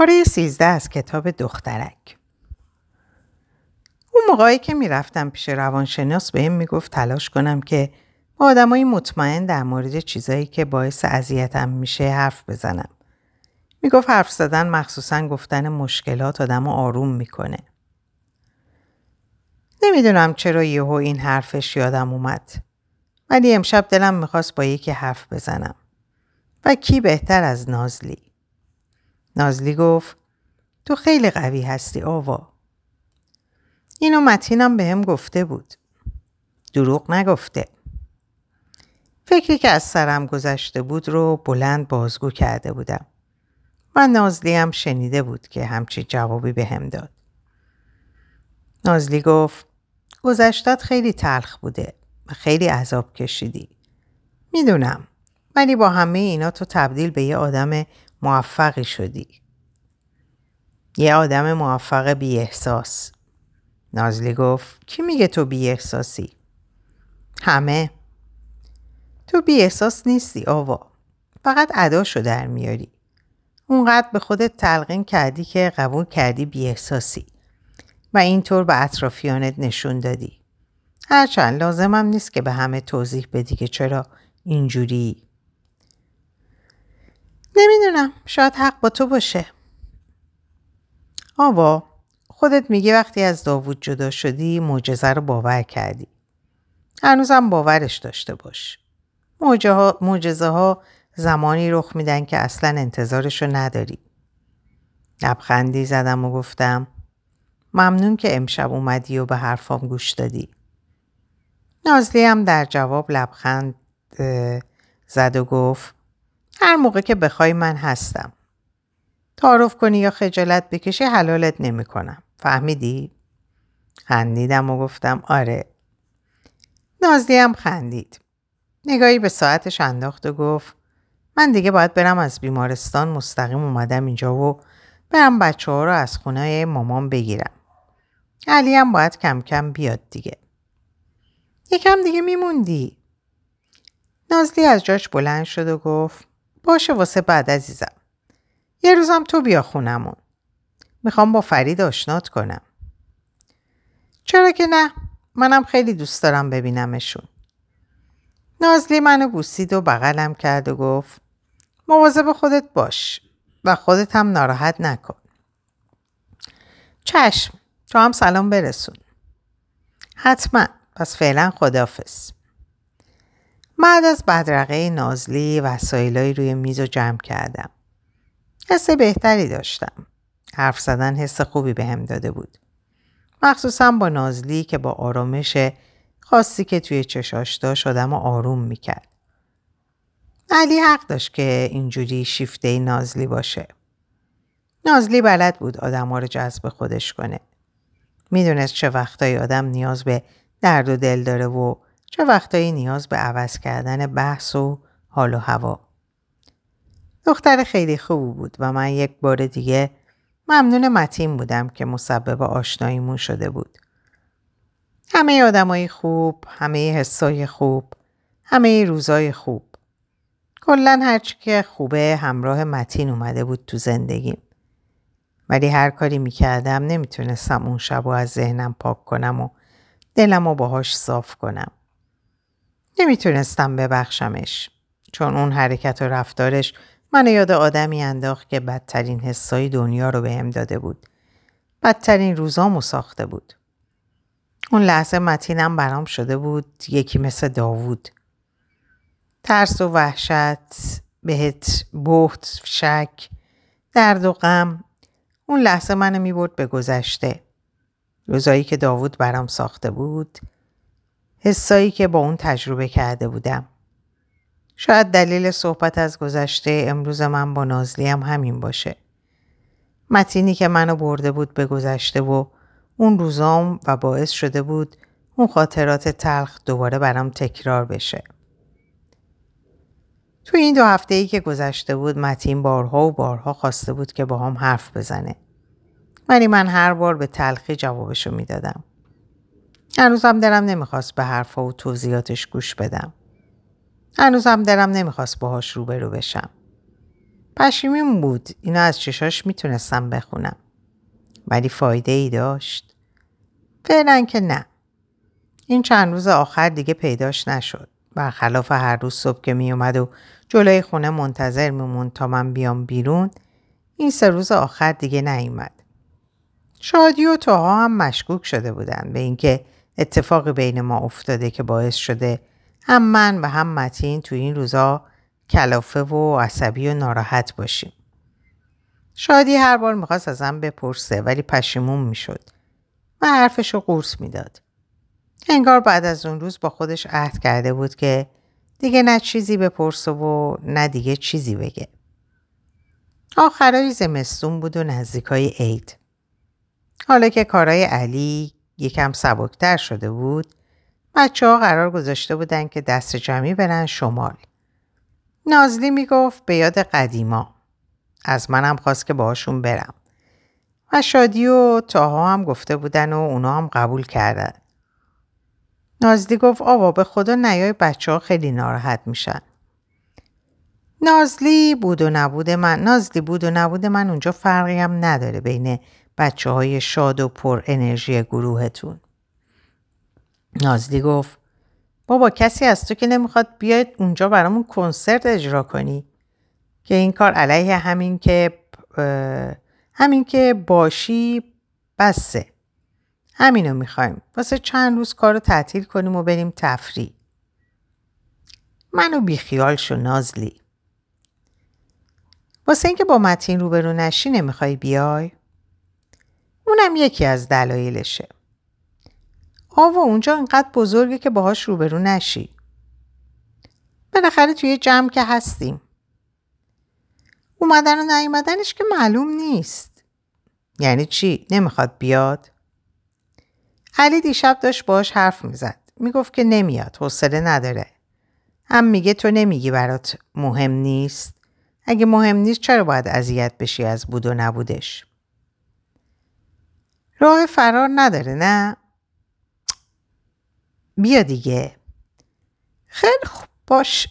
پاره سیزده از کتاب دخترک اون موقعی که می‌رفتم پیش روانشناس بهم می‌گفت تلاش کنم که با آدمای مطمئن در مورد چیزایی که باعث اذیتم میشه حرف بزنم. می‌گفت حرف زدن مخصوصا گفتن مشکلات آدم آروم می‌کنه. نمی‌دونم چرا یهو این حرفش یادم اومد. ولی امشب دلم می‌خواست با یکی حرف بزنم. و کی بهتر از نازلی؟ نازلی گفت تو خیلی قوی هستی آوا. اینو متینم به هم گفته بود. دروغ نگفته. فکری که از سرم گذشته بود رو بلند بازگو کرده بودم. و نازلی هم شنیده بود که همچی جوابی به هم داد. نازلی گفت گذشتت خیلی تلخ بوده و خیلی عذاب کشیدی. می‌دونم ولی با همه اینا تو تبدیل به یه آدم موفقی شدی. یه آدم موفق بی احساس. نازلی گفت کی میگه تو بی احساسی؟ همه تو بی احساس نیستی آوا فقط اداشو در میاری اونقدر به خودت تلقین کردی که قبول کردی بی احساسی و اینطور به اطرافیانت نشون دادی هرچند لازمم نیست که به همه توضیح بدی که چرا اینجوری نمی‌دونم شاید حق با تو باشه آوا خودت میگی وقتی از داوود جدا شدی معجزه رو باور کردی. هنوزم باورش داشته باش. معجزه ها زمانی رخ میدن که اصلا انتظارشو نداری. لبخندی زدم و گفتم ممنون که امشب اومدی و به حرفام گوش دادی. نازلی هم در جواب لبخند زد و گفت هر موقع که بخوای من هستم. تعارف کنی یا خجالت بکشی حلالت نمی‌کنم. فهمیدی؟ خندیدم و گفتم آره. نازلی هم خندید. نگاهی به ساعتش انداخت و گفت من دیگه باید برم از بیمارستان مستقیم اومدم اینجا و برم بچه ها رو از خونه مامان بگیرم. علی هم باید کم کم بیاد دیگه. یکم دیگه میموندی. نازلی از جاش بلند شد و گفت باشه واسه بعد عزیزم. یه روزم تو بیا خونمون. می‌خوام با فرید آشنات کنم. چرا که نه؟ منم خیلی دوست دارم ببینمشون. نازلی منو بوسید و بغلم کرد و گفت مواظب خودت باش و خودت هم ناراحت نکن. چشم تو هم سلام برسون. حتما پس فعلا خدافز. بعد از بدرقه نازلی وسایلایی روی میز رو جمع کردم. حس بهتری داشتم. حرف زدن حس خوبی به هم داده بود. مخصوصا با نازلی که با آرامش خاصی که توی چشاش داشت آدم آروم می‌کرد. علی حق داشت که اینجوری شیفته نازلی باشه. نازلی بلد بود آدم رو جذب خودش کنه. می‌دونست چه وقتایی آدم نیاز به درد و دل داره و چه وقتایی نیاز به عوض کردن بحث و حال و هوا. دختر خیلی خوب بود و من یک بار دیگه ممنون متین بودم که مسبب آشناییمون شده بود. همه آدمای خوب، همه حسای خوب، همه روزای خوب. کلا هرچی که خوبه همراه متین اومده بود تو زندگیم. ولی هر کاری می‌کردم نمی‌تونستم اون شب از ذهنم پاک کنم و دلم رو باهاش صاف کنم. نمی‌تونستم ببخشمش چون اون حرکت و رفتارش من یاد آدمی انداخت که بدترین حسای دنیا رو بهم داده بود. بدترین روزامو ساخته بود. اون لحظه متینم برام شده بود یکی مثل داوود. ترس و وحشت، بهت بهت، شک، درد و غم اون لحظه منو می‌برد به گذشته. روزایی که داوود برام ساخته بود، حسایی که با اون تجربه کرده بودم. شاید دلیل صحبت از گذشته امروز من با نازلی هم همین باشه. متینی که منو برده بود به گذشته و اون روزام و باعث شده بود اون خاطرات تلخ دوباره برام تکرار بشه. تو این دو هفته ای که گذشته بود متین بارها و بارها خواسته بود که با هم حرف بزنه. ولی من هر بار به تلخی جوابشو می‌دادم. هنوزم دلم نمی‌خواست به حرفها و توضیحاتش گوش بدم. هنوزم دلم نمی‌خواست باهاش روبرو بشم. پشیمون بود. اینا از چشاش می‌تونستم بخونم. ولی فایده ای داشت. فعلا که نه. این چند روز آخر دیگه پیداش نشد. برخلاف هر روز صبح که میومد و جلوی خونه منتظر میمون تا من بیام بیرون این سه روز آخر دیگه نیومد. شادی و توها هم مشکوک شده بودن. به اینکه اتفاقی بین ما افتاده که باعث شده هم من و هم متین تو این روزا کلافه و عصبی و ناراحت باشیم. شادی هر بار می‌خواست ازم بپرسه ولی پشیمون می‌شد و حرفش رو قورس می‌داد. انگار بعد از اون روز با خودش عهد کرده بود که دیگه نه چیزی بپرسه و نه دیگه چیزی بگه. آخرای زمستون بود و نزدیکای عید. حالا که کارای علی یکم سبکتر شده بود بچه ها قرار گذاشته بودن که دست جمعی برن شمال. نازلی می‌گفت به یاد قدیما. از منم خواست که باهاشون برم. و شادی و تاها هم گفته بودن و اونا هم قبول کردن. نازلی گفت آوا به خدا نیای بچه ها خیلی ناراحت میشن. نازلی بود و نبود من نازلی بود و نبود من اونجا فرقی هم نداره بین بچه های شاد و پر انرژی گروهتون. نازلی گفت بابا کسی از تو که نمی‌خواد بیاید اونجا برامون کنسرت اجرا کنی؟ که این کار علیه همین که همین که باشی بسه. همینو می‌خوایم. واسه چند روز کار رو تعطیل کنیم و بریم تفریح. منو بیخیال شو نازلی. واسه اینکه با متین روبرو نشی نمی‌خوای بیای؟ اونم یکی از دلایلشه آوا اونجا انقدر بزرگه که باهاش روبرو نشی. بالاخره توی جمع که هستیم. اومدن و نیومدنش که معلوم نیست. یعنی چی؟ نمی‌خواد بیاد؟ علی دیشب داشت باهاش حرف می‌زد. می‌گفت که نمیاد. حوصله نداره. هم میگه تو نمیگی برات مهم نیست. اگه مهم نیست چرا باید اذیت بشی از بود و نبودش؟ راه فرار نداره نه؟ بیا دیگه خیلی خوب باش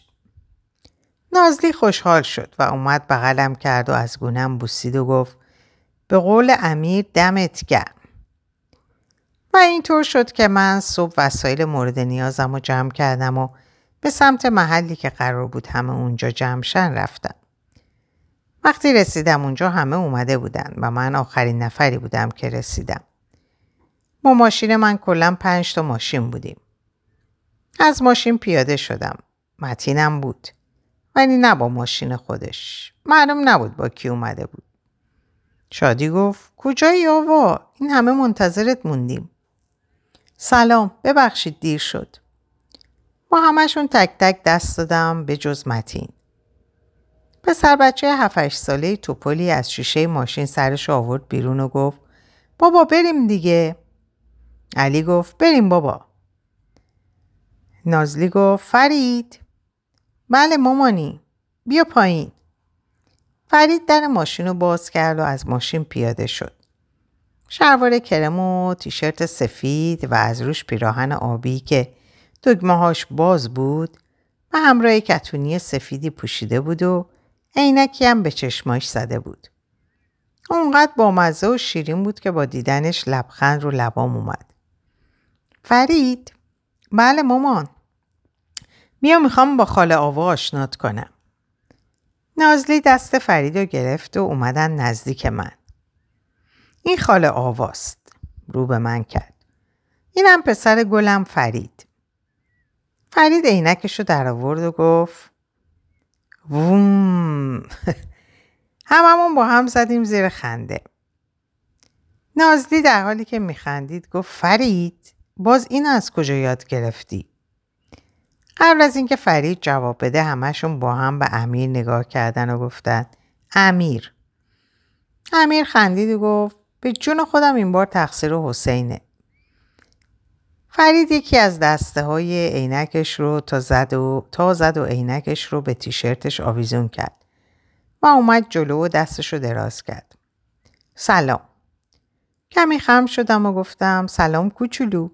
نازلی خوشحال شد و اومد بغلم کرد و از گونم بوسید و گفت به قول امیر دمت گرم و اینطور شد که من صبح وسایل مورد نیازم رو جمع کردم و به سمت محلی که قرار بود همه اونجا جمعشن رفتم. وقتی رسیدم اونجا همه اومده بودن و من آخرین نفری بودم که رسیدم. با ماشین من کلا پنج تا ماشین بودیم. از ماشین پیاده شدم. متینم بود. ولی نه با ماشین خودش. معلوم نبود با کی اومده بود. شادی گفت کجایی آوا؟ این همه منتظرت موندیم. سلام ببخشید دیر شد. با همشون تک تک دست دادم به جز متین. پسر بچه هفتش ساله توپلی از شیشه ماشین سرش آورد بیرون و گفت بابا بریم دیگه. علی گفت بریم بابا. نازلی گفت فرید بله مامانی بیا پایین فرید در ماشین رو باز کرد و از ماشین پیاده شد شلوار کرم و تیشرت سفید و از روش پیراهن آبی که دگمه باز بود و همراه کتونی سفیدی پوشیده بود و عینکی هم به چشماش زده بود. اونقدر بامزه و شیرین بود که با دیدنش لبخند رو لبام اومد. فرید بله مامان. بیا می‌خوام با خاله آوا آشنات کنم. نازلی دست فرید رو گرفت و اومدن نزدیک من. این خاله آواست رو به من کرد. اینم پسر گلم فرید. فرید عینکش رو در آورد و گفت ووم. هممون با هم زدیم زیر خنده. نازلی در حالی که میخندید گفت فرید باز این از کجا یاد گرفتی؟ قبل از اینکه فرید جواب بده همشون با هم به امیر نگاه کردن و گفتن امیر. امیر خندید و گفت به جون خودم این بار تقصیر حسینه. فرید یکی از دسته های عینکش رو تا زد و تا زد و عینکش رو به تیشرتش آویزون کرد. و اومد جلو و دستش رو دراز کرد. سلام. کمی خم شدم و گفتم سلام کوچولو.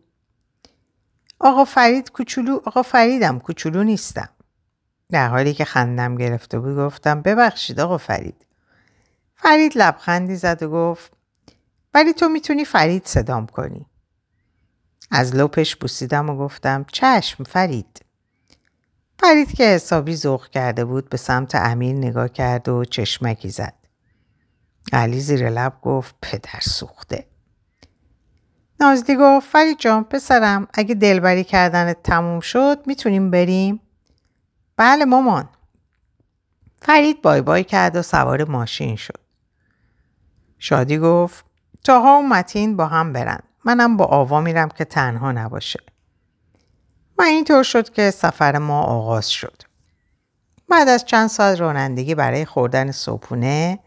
آقا فرید کوچولو آقا فریدم کوچولو نیستم. در حالی که خندم گرفته بود گفتم ببخشید آقا فرید. فرید لبخندی زد و گفت ولی تو می‌تونی فرید صدام کنی. از لپش بوسیدم و گفتم چشم فرید. فرید که حسابی ذوق کرده بود به سمت امیر نگاه کرد و چشمکی زد. علی زیر لب گفت پدر سوخته. نازلی گفت فرید جان پسرم اگه دلبری کردنت تموم شد می‌تونیم بریم؟ بله مامان. فرید بای بای کرد و سوار ماشین شد. شادی گفت تاها و متین با هم برن. منم با آوا میرم که تنها نباشه. و اینطور شد که سفر ما آغاز شد. بعد از چند ساعت رانندگی برای خوردن صبحونه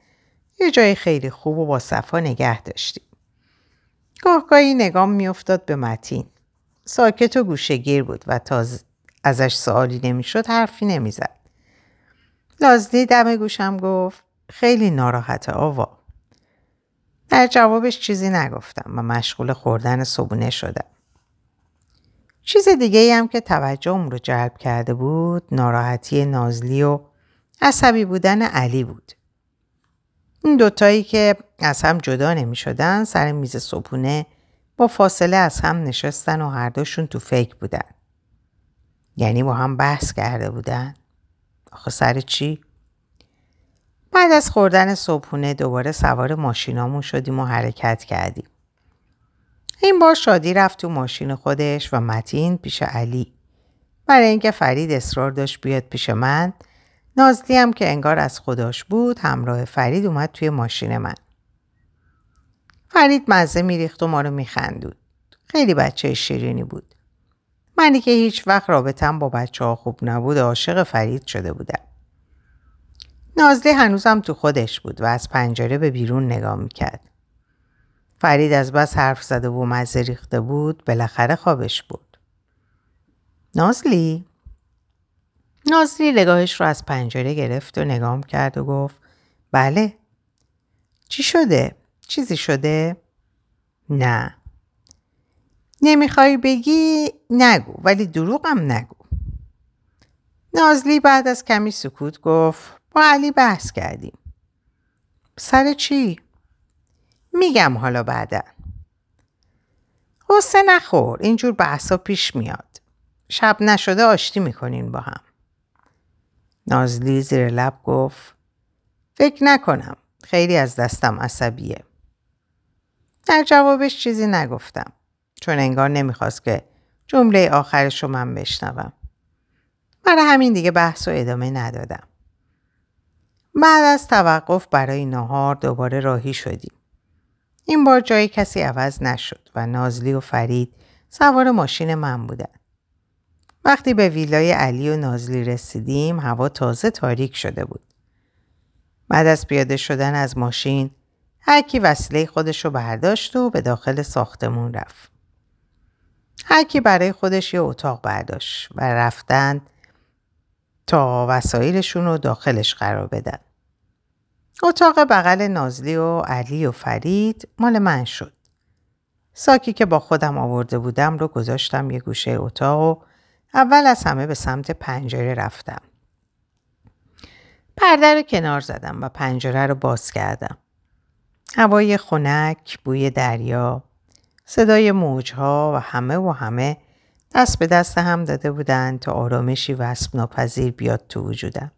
یه جای خیلی خوب و با صفا نگه داشتیم. گاهگاهی نگام میافتاد به متین. ساکت و گوشگیر بود و تا ازش سوالی نمی‌شد حرفی نمی‌زد. لازدی دم گوشم گفت خیلی ناراحت آوا. در جوابش چیزی نگفتم و مشغول خوردن صبونه شدم. چیز دیگه هم که توجهم رو جلب کرده بود ناراحتی نازلی و عصبی بودن علی بود. این دوتایی که از هم جدا نمی شدن سر میز صبحونه با فاصله از هم نشستن و هر دوشون تو فکر بودن. یعنی با هم بحث کرده بودن. آخه سر چی؟ بعد از خوردن صبحونه دوباره سوار ماشینامون شدیم و حرکت کردیم. این بار شادی رفت تو ماشین خودش و متین پیش علی. برای اینکه فرید اصرار داشت بیاد پیش من نازلی هم که انگار از خداش بود همراه فرید اومد توی ماشین من. فرید مزه میریخت و ما رو میخندود. خیلی بچه شیرینی بود. منی که هیچ وقت رابطم با بچه ها خوب نبود عاشق فرید شده بودم. نازلی هنوزم تو خودش بود و از پنجره به بیرون نگاه می‌کرد. فرید از بس حرف زده و مزه ریخته بود بالاخره خوابش بود. نازلی؟ نازلی نگاهش رو از پنجره گرفت و نگام کرد و گفت بله. چی شده؟ چیزی شده؟ نه. نمی‌خوای بگی نگو ولی دروغم نگو. نازلی بعد از کمی سکوت گفت علی بحث کردیم. سر چی؟ میگم حالا بعدا. غصه نخور اینجور بحثا پیش میاد. شب نشده آشتی می‌کنین با هم. نازلی زیر لب گفت فکر نکنم خیلی از دستم عصبیه. در جوابش چیزی نگفتم چون انگار نمی‌خواست که جمله آخرش رو من بشنوم. برای همین دیگه بحث و ادامه ندادم. بعد از توقف برای نهار دوباره راهی شدیم. این بار جای کسی عوض نشد و نازلی و فرید سوار ماشین من بودن. وقتی به ویلای علی و نازلی رسیدیم هوا تازه تاریک شده بود. بعد از پیاده شدن از ماشین هر کی وسیله خودش رو برداشت و به داخل ساختمون رفت. هر کی برای خودش یه اتاق برداشت و رفتن تا وسایلشون رو داخلش قرار بدن. اتاق بغل نازلی و علی و فرید مال من شد. ساکی که با خودم آورده بودم رو گذاشتم یه گوشه اتاق و اول از همه به سمت پنجره رفتم. پرده رو کنار زدم و پنجره رو باز کردم. هوای خنک، بوی دریا، صدای موجها و همه و همه دست به دست هم داده بودند تا آرامشی وصف ناپذیر بیاد تو وجودم.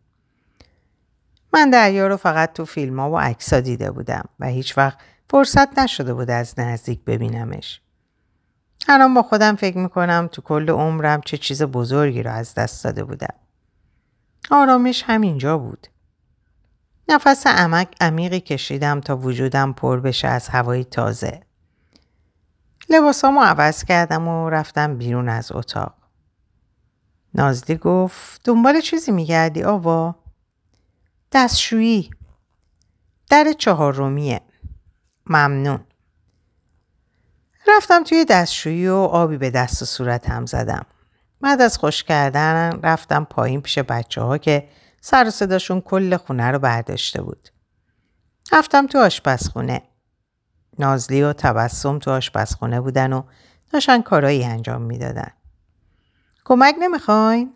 من دریا رو فقط تو فیلم ها و عکس دیده بودم و هیچ وقت فرصت نشده بود از نزدیک ببینمش. الان با خودم فکر می‌کنم تو کل عمرم چه چیز بزرگی رو از دست داده بودم. آرامش همینجا بود. نفس عمق عمیقی کشیدم تا وجودم پر بشه از هوای تازه. لباسامو عوض کردم و رفتم بیرون از اتاق. نازلی گفت دنبال چیزی میگردی آوا؟ دستشویی. در چهارمیه. ممنون. رفتم توی دستشویی و آبی به دست و صورت هم زدم. بعد از خوش کردن رفتم پایین پیش بچه ها که سر و صداشون کل خونه رو برداشته بود. رفتم تو آشپزخونه. نازلی و تبسم تو آشپزخونه بودن و داشتن کارایی انجام می‌دادن. کمک نمی‌خواین؟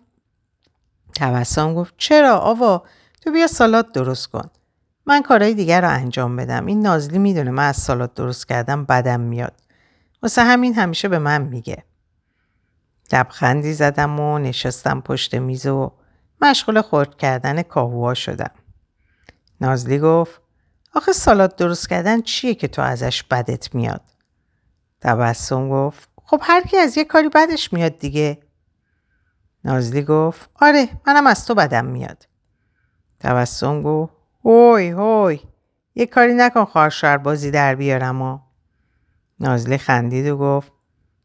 تبسم گفت چرا آوا؟ تو بیا سالات درست کن. من کارهای دیگر رو انجام بدم. این نازلی می‌دونه من از سالات درست کردم بدم میاد. واسه همین همیشه به من میگه. لبخندی زدم و نشستم پشت میز و مشغول خورد کردن کاهوها شدم. نازلی گفت آخه سالات درست کردن چیه که تو ازش بدت میاد؟ تبسم گفت خب هر کی از یه کاری بدش میاد دیگه. نازلی گفت آره منم از تو بدم میاد. تبسم گفت هوی هوی یه کاری نکن خواهر بازی در بیارم و. نازلی خندید و گفت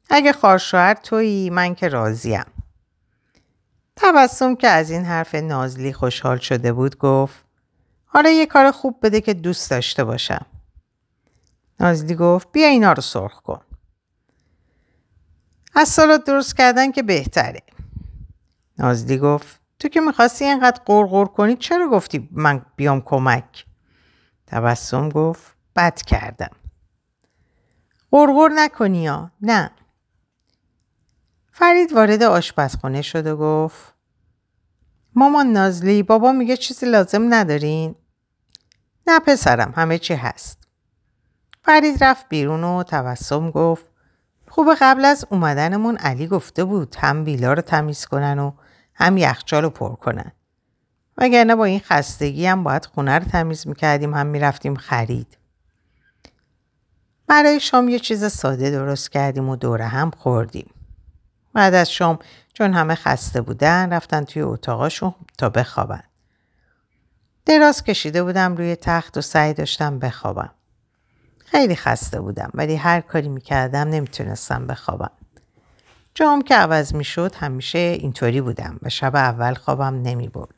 اگه خواهر تویی من که راضیم. تبسم که از این حرف نازلی خوشحال شده بود گفت حالا یه کار خوب بده که دوست داشته باشم. نازلی گفت بیا اینا رو سرخ کن. از سالات درست کردن که بهتره. نازلی گفت تو که می‌خواستی اینقدر قرقر کنی چرا گفتی من بیام کمک؟ تبسم گفت بد کردم. قرقر نکنی یا نه. فرید وارد آشپزخانه شد و گفت مامان نازلی بابا میگه چیزی لازم ندارین؟ نه پسرم همه چی هست. فرید رفت بیرون و تبسم گفت خوب قبل از اومدنمون علی گفته بود هم ویلا رو تمیز کنن و هم یخچال رو پر کنن. وگرنه با این خستگی هم باید خونه رو تمیز می‌کردیم هم می‌رفتیم خرید. برای شام یه چیز ساده درست کردیم و دوره هم خوردیم. بعد از شام چون همه خسته بودن رفتن توی اتاقاشون تا بخوابن. دراز کشیده بودم روی تخت و سعی داشتم بخوابم. خیلی خسته بودم ولی هر کاری می‌کردم نمی‌تونستم بخوابم. جام که عوض می‌شد همیشه اینطوری بودم و شب اول خوابم نمی‌برد.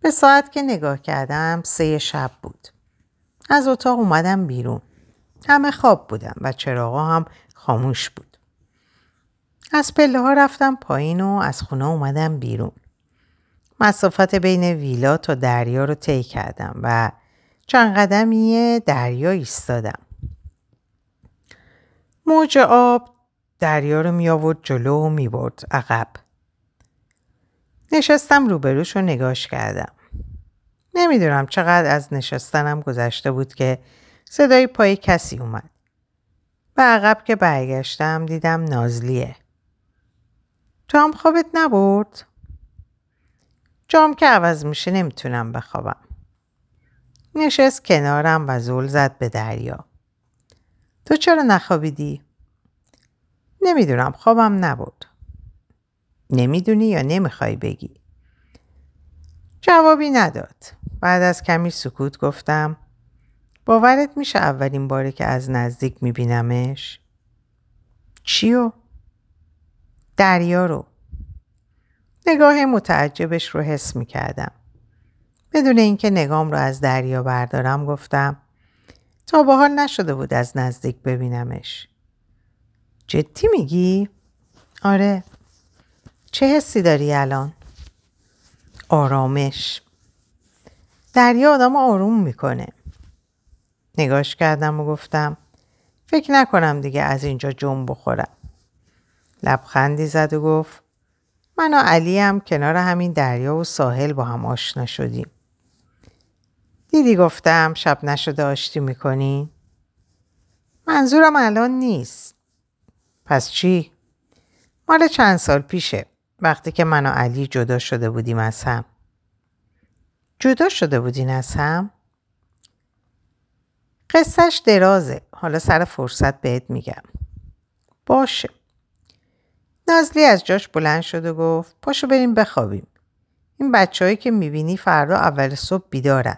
به ساعت که نگاه کردم سه شب بود. از اتاق اومدم بیرون. همه خواب بودم و چراغا هم خاموش بود. از پله ها رفتم پایین و از خونه اومدم بیرون. مسافت بین ویلا تا دریا رو طی کردم و چند قدمی دریا ایستادم. موج آب دریا رو می آورد جلو و می برد عقب. نشستم روبروش رو نگاش کردم. نمی‌دونم چقدر از نشستنم گذشته بود که صدای پای کسی اومد. به عقب که برگشتم دیدم نازلیه. تو هم خوابت نبرد؟ جام که عوض میشه نمی‌تونم بخوابم. نشست کنارم و زول زد به دریا. تو چرا نخوابیدی؟ نمی‌دونم خوابم نبود. نمی‌دونی یا نمی‌خوای بگی؟ جوابی نداد. بعد از کمی سکوت گفتم باورت میشه اولین باره که از نزدیک میبینمش؟ چیو؟ دریا رو. نگاه متعجبش رو حس می کردم. بدون اینکه نگام رو از دریا بردارم گفتم تا به حال نشده بود از نزدیک ببینمش. جدی میگی؟ آره. چه حسی داری الان؟ آرامش. دریا آدم آروم می‌کنه. نگاش کردم و گفتم فکر نکنم دیگه از اینجا جنب بخورم. لبخندی زد و گفت من و علی هم کنار همین دریا و ساحل با هم آشنا شدیم. دیدی گفتم شب نشده آشتی می‌کنی؟ منظورم الان نیست. پس چی؟ مال چند سال پیشه وقتی که من و علی جدا شده بودیم از هم. جدا شده بودین از هم؟ قصهش درازه. حالا سر فرصت بهت میگم. باشه. نازلی از جاش بلند شد و گفت پاشو بریم بخوابیم. این بچههایی که می‌بینی فردا اول صبح بیدارن.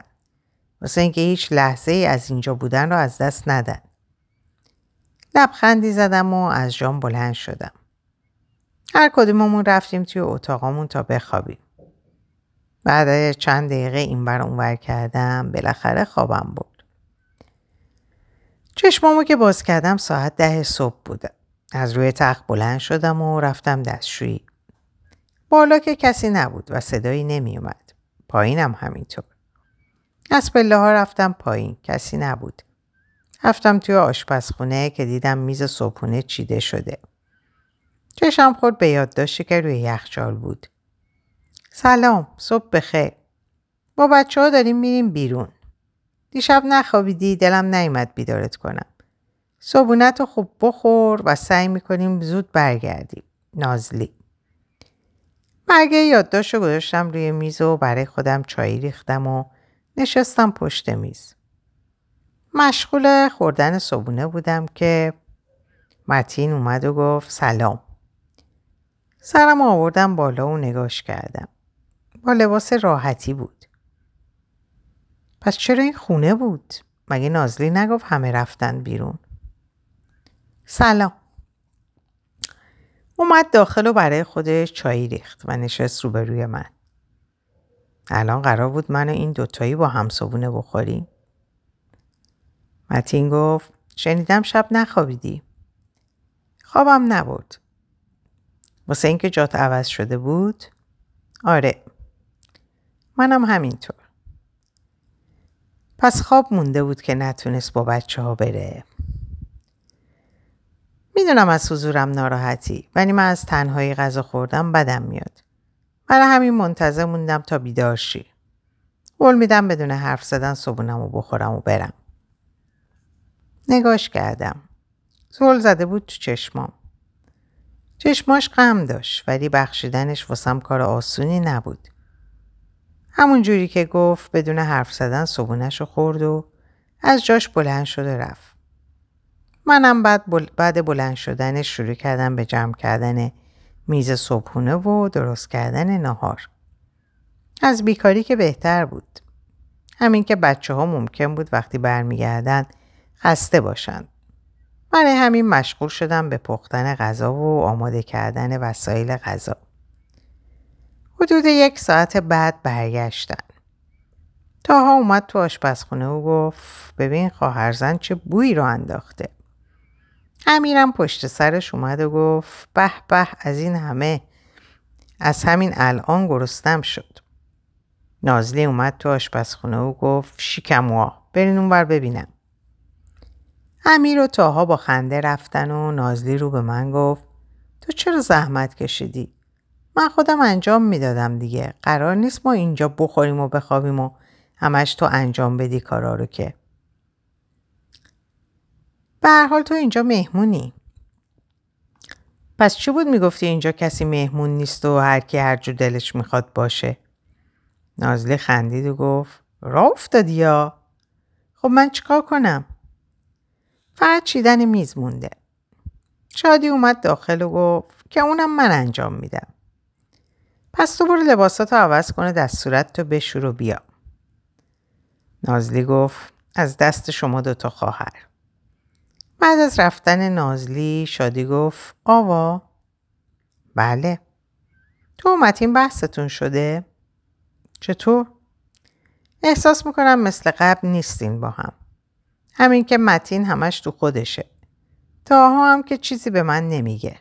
واسه اینکه هیچ لحظه ای از اینجا بودن رو از دست ندن. لبخندی زدم و از جام بلند شدم. هر کدوممون رفتیم توی اتاقامون تا بخوابیم. بعد چند دقیقه این بر اونور کردم بالاخره خوابم بود. چشمامو که باز کردم ساعت ده صبح بوده. از روی تخت بلند شدم و رفتم دستشویی. بالا که کسی نبود و صدایی نمی اومد. پایینم همینطور. از پله ها رفتم پایین. کسی نبود. رفتم توی آشپزخونه که دیدم میز صبحونه چیده شده. چشم خورد به یادداشتی که روی یخچال بود. سلام صبح بخیر با بچه ها داریم میریم بیرون دیشب نخوابیدی دلم نیومد بیدارت کنم صبونت رو خوب بخور و سعی می‌کنیم زود برگردیم. نازلی. برگه یادداشت رو گذاشتم روی میز و برای خودم چایی ریختم و نشستم پشت میز. مشغول خوردن صبونه بودم که متین اومد و گفت سلام. سرم آوردم بالا و نگاش کردم. با لباس راحتی بود. پس چرا این خونه بود؟ مگه نازلی نگفت همه رفتن بیرون؟ سلام. اومد داخل و برای خودش چایی ریخت و نشست روبروی من. الان قرار بود من و این دوتایی با هم صبونه بخوریم. متین گفت شنیدم شب نخوابیدی. خوابم نبود واسه اینکه جات عوض شده بود؟ آره. منم همینطور. پس خواب مونده بود که نتونست با بچه ها بره. می‌دونم از حضورم ناراحتی ولی من از تنهایی غذا خوردم بدم میاد. برای همین منتظر موندم تا بیدار شی. قول میدم بدون حرف زدن صبونم و بخورم و برم. نگاش کردم. زل زده بود تو چشمام. چشماش غم داشت ولی بخشیدنش واسم کار آسونی نبود. همون جوری که گفت بدون حرف زدن صبونش رو خورد و از جاش بلند شد و رفت. منم بعد, بعد بلند شدنش شروع کردم به جمع کردن میز صبحونه و درست کردن نهار. از بیکاری که بهتر بود. همین که بچه ها ممکن بود وقتی برمیگردن خسته باشند. برای همین مشغول شدم به پختن غذا و آماده کردن وسایل غذا. حدود یک ساعت بعد برگشتن. تاها اومد تو آشپزخونه و گفت ببین خواهرزن چه بویی رو انداخته. امیرم پشت سرش اومد و گفت به به از این همه. از همین الان گرستم شد. نازلی اومد تو آشپزخونه و گفت شیکموا برین اونور ببینم. امیر و تاها با خنده رفتن و نازلی رو به من گفت تو چرا زحمت کشیدی؟ من خودم انجام می‌دادم دیگه. قرار نیست ما اینجا بخوریم و بخوابیم و همش تو انجام بدی کارا رو که. به حال تو اینجا مهمونی. پس چی بود می‌گفتی اینجا کسی مهمون نیست و هر کی هر جو دلش می‌خواد باشه؟ نازلی خندید و گفت را افتادی یا؟ خب من چیکار کنم؟ فقط چیدن میز مونده. شادی اومد داخل و گفت که اونم من انجام میدم. پس تو برو لباساتو عوض کنه دستورت تو بشور و بیا. نازلی گفت از دست شما دوتا خواهر. بعد از رفتن نازلی شادی گفت آوا. بله. تو متین بحثتون شده؟ چطور؟ احساس می‌کنم مثل قبل نیستین با هم. همین که متین همش تو خودشه. تاها هم که چیزی به من نمیگه.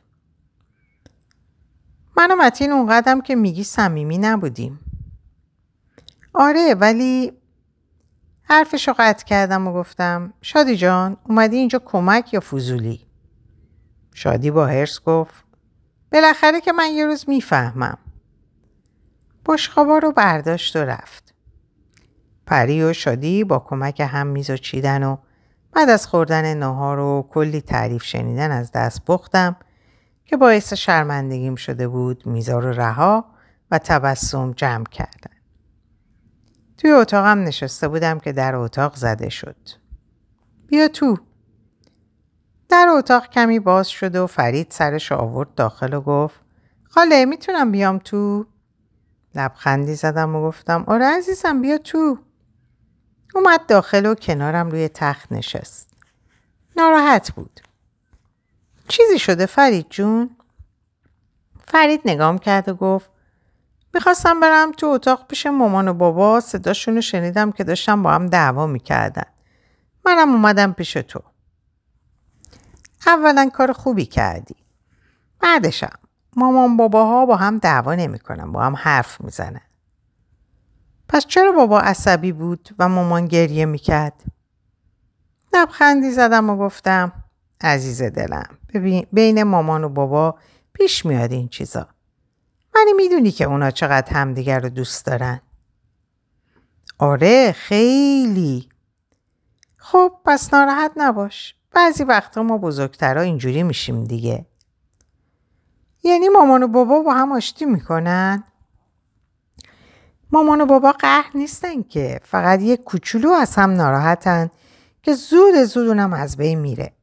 من و متین اونقدرم که میگی صمیمی نبودیم. آره ولی حرفش رو قطع کردم و گفتم شادی جان اومدی اینجا کمک یا فضولی؟ شادی با هرس گفت بالاخره که من یه روز می‌فهمم. بشخابا رو برداشت و رفت. پری و شادی با کمک هم میز و چیدن و بعد از خوردن نهار و کلی تعریف شنیدن از دست بختم که باعث شرمندگیم شده بود میزا رو رها و تبسم جمع کردن. توی اتاقم نشسته بودم که در اتاق زده شد. بیا تو. در اتاق کمی باز شد و فرید سرش آورد داخل و گفت خاله می‌تونم بیام تو؟ لبخندی زدم و گفتم آره عزیزم بیا تو. اومد داخل و کنارم روی تخت نشست. ناراحت بود. چیزی شده فرید جون؟ فرید نگام کرد و گفت می‌خواستم برم تو اتاق پیش مامان و بابا صداشون رو شنیدم که داشتم با هم دعوا می‌کردن. منم اومدم پیش تو. اولا کار خوبی کردی. بعدشم مامان باباها با هم دعوا نمی‌کنن با هم حرف می‌زنن. پس چرا بابا عصبی بود و مامان گریه می‌کرد؟ لبخندی زدم و گفتم عزیز دلم ببین بین مامان و بابا پیش میاد این چیزا. ولی می‌دونی که اونا چقدر همدیگر رو دوست دارن. آره خیلی. خب پس ناراحت نباش. بعضی وقتا ما بزرگترها اینجوری میشیم دیگه. یعنی مامان و بابا با هم آشتی می‌کنن. مامان و بابا قهر نیستن که. فقط یه کوچولو از هم ناراحتن که زود زود اونم از بین میره.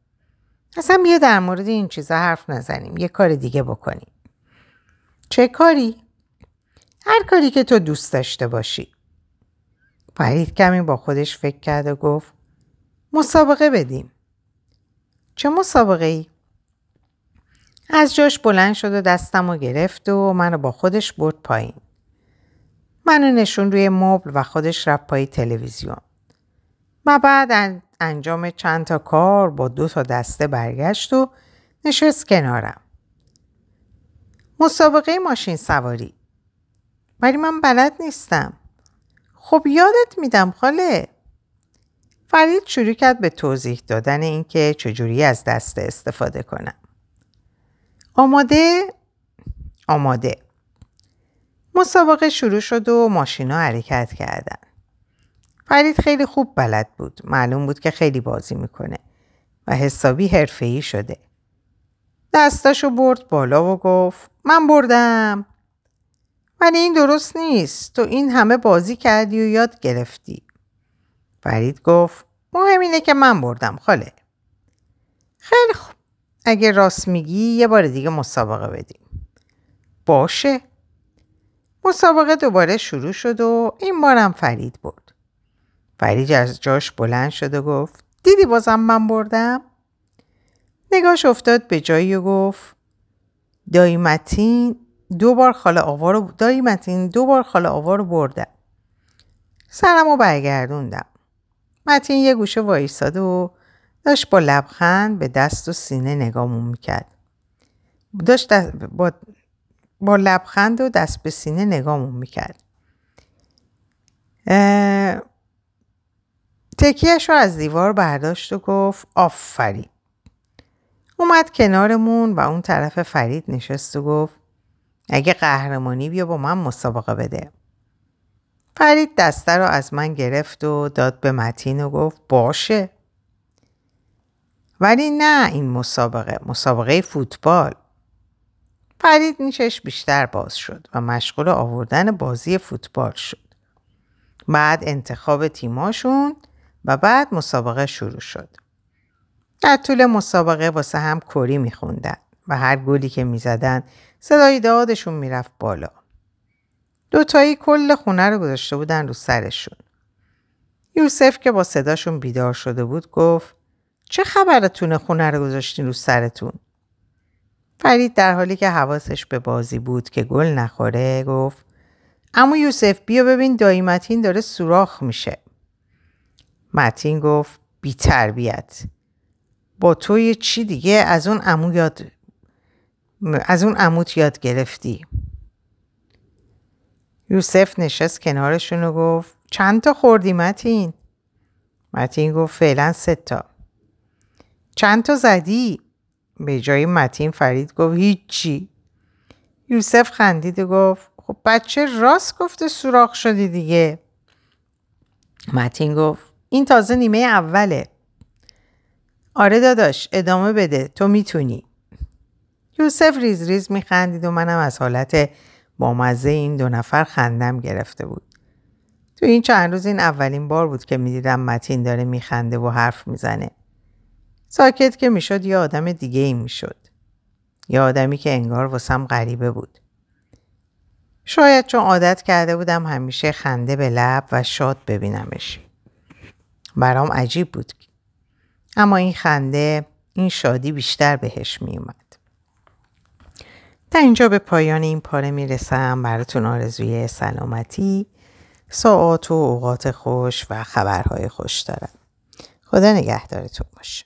اصلا بیا در مورد این چیزا حرف نزنیم. یه کار دیگه بکنیم. چه کاری؟ هر کاری که تو دوست داشته باشی فرید کمی با خودش فکر کرد و گفت مسابقه بدیم چه مسابقه ای؟ از جاش بلند شد و دستم و گرفت و منو با خودش برد پایین. منو نشون روی مبل و خودش رفت پای تلویزیون. و بعد انجام چند تا کار با دو تا دسته برگشت و نشست کنارم. مسابقه ماشین سواری. ولی من بلد نیستم. خب یادت میدم خاله. فرید شروع کرد به توضیح دادن اینکه چجوری از دسته استفاده کنم. آماده؟ آماده. مسابقه شروع شد و ماشینا حرکت کردن. فرید خیلی خوب بلد بود. معلوم بود که خیلی بازی می‌کنه و حسابی حرفه‌ای شده. دستاشو برد بالا و گفت من بردم. ولی این درست نیست. تو این همه بازی کردی و یاد گرفتی. فرید گفت مهم اینه که من بردم خاله. خیلی خوب. اگه راست میگی یه بار دیگه مسابقه بدیم. باشه. مسابقه دوباره شروع شد و این بارم فرید برد. فرید از جاش بلند شد و گفت دیدی بازم من بردم؟ نگاش افتاد به جایی و گفت دایی متین دو بار خاله آوار دایی متین دو بار خاله آوار رو بردم. سرم رو برگردوندم. متین یه گوشه وایستاد و داشت با لبخند به دست و سینه نگامون می‌کرد. داشت با, با لبخند و دست به سینه نگامون می‌کرد. تکیهش رو از دیوار برداشت و گفت آفرین. اومد کنارمون و اون طرف فرید نشست و گفت اگه قهرمانی بیا با من مسابقه بده. فرید دسته رو از من گرفت و داد به متین و گفت باشه. ولی نه این مسابقه مسابقه فوتبال فرید نیشش بیشتر باز شد و مشغول آوردن بازی فوتبال شد بعد انتخاب تیماشون و بعد مسابقه شروع شد در طول مسابقه واسه هم کری میخوندن و هر گلی که می‌زدن صدای دادشون می‌رفت بالا دوتایی کل خونه رو گذاشته بودن رو سرشون یوسف که با صداشون بیدار شده بود گفت چه خبرتونه خونه رو گذاشتین رو سرتون؟ فرید در حالی که حواسش به بازی بود که گل نخوره گفت اما یوسف بیا ببین دایی متین داره سوراخ میشه. متین گفت بی تربیت. با توی چی دیگه از اون امو یاد از اون عموت یاد گرفتی. یوسف نشست کنارشون و گفت چند تا خوردی متین؟ متین گفت فعلا سه تا. چند تا زدی؟ به جای متین فرید گفت هیچی. یوسف خندید و گفت خب بچه راست گفته سوراخ شدی دیگه. متین گفت این تازه نیمه اوله. آره داداش ادامه بده تو می‌تونی. یوسف ریز ریز میخندید و منم از حالت بامزه این دو نفر خندم گرفته بود. تو این چند روز این اولین بار بود که می‌دیدم متین داره میخنده و حرف می‌زنه. ساکت که می‌شد یه آدم دیگه ای می‌شد. یه آدمی که انگار واسم غریبه بود. شاید چون عادت کرده بودم همیشه خنده به لب و شاد ببینمش. برام عجیب بود. اما این خنده این شادی بیشتر بهش میومد. تا اینجا به پایان این پاره می‌رسم براتون آرزوی سلامتی ساعات و اوقات خوش و خبرهای خوش دارم. خدا نگهدارتون باشه.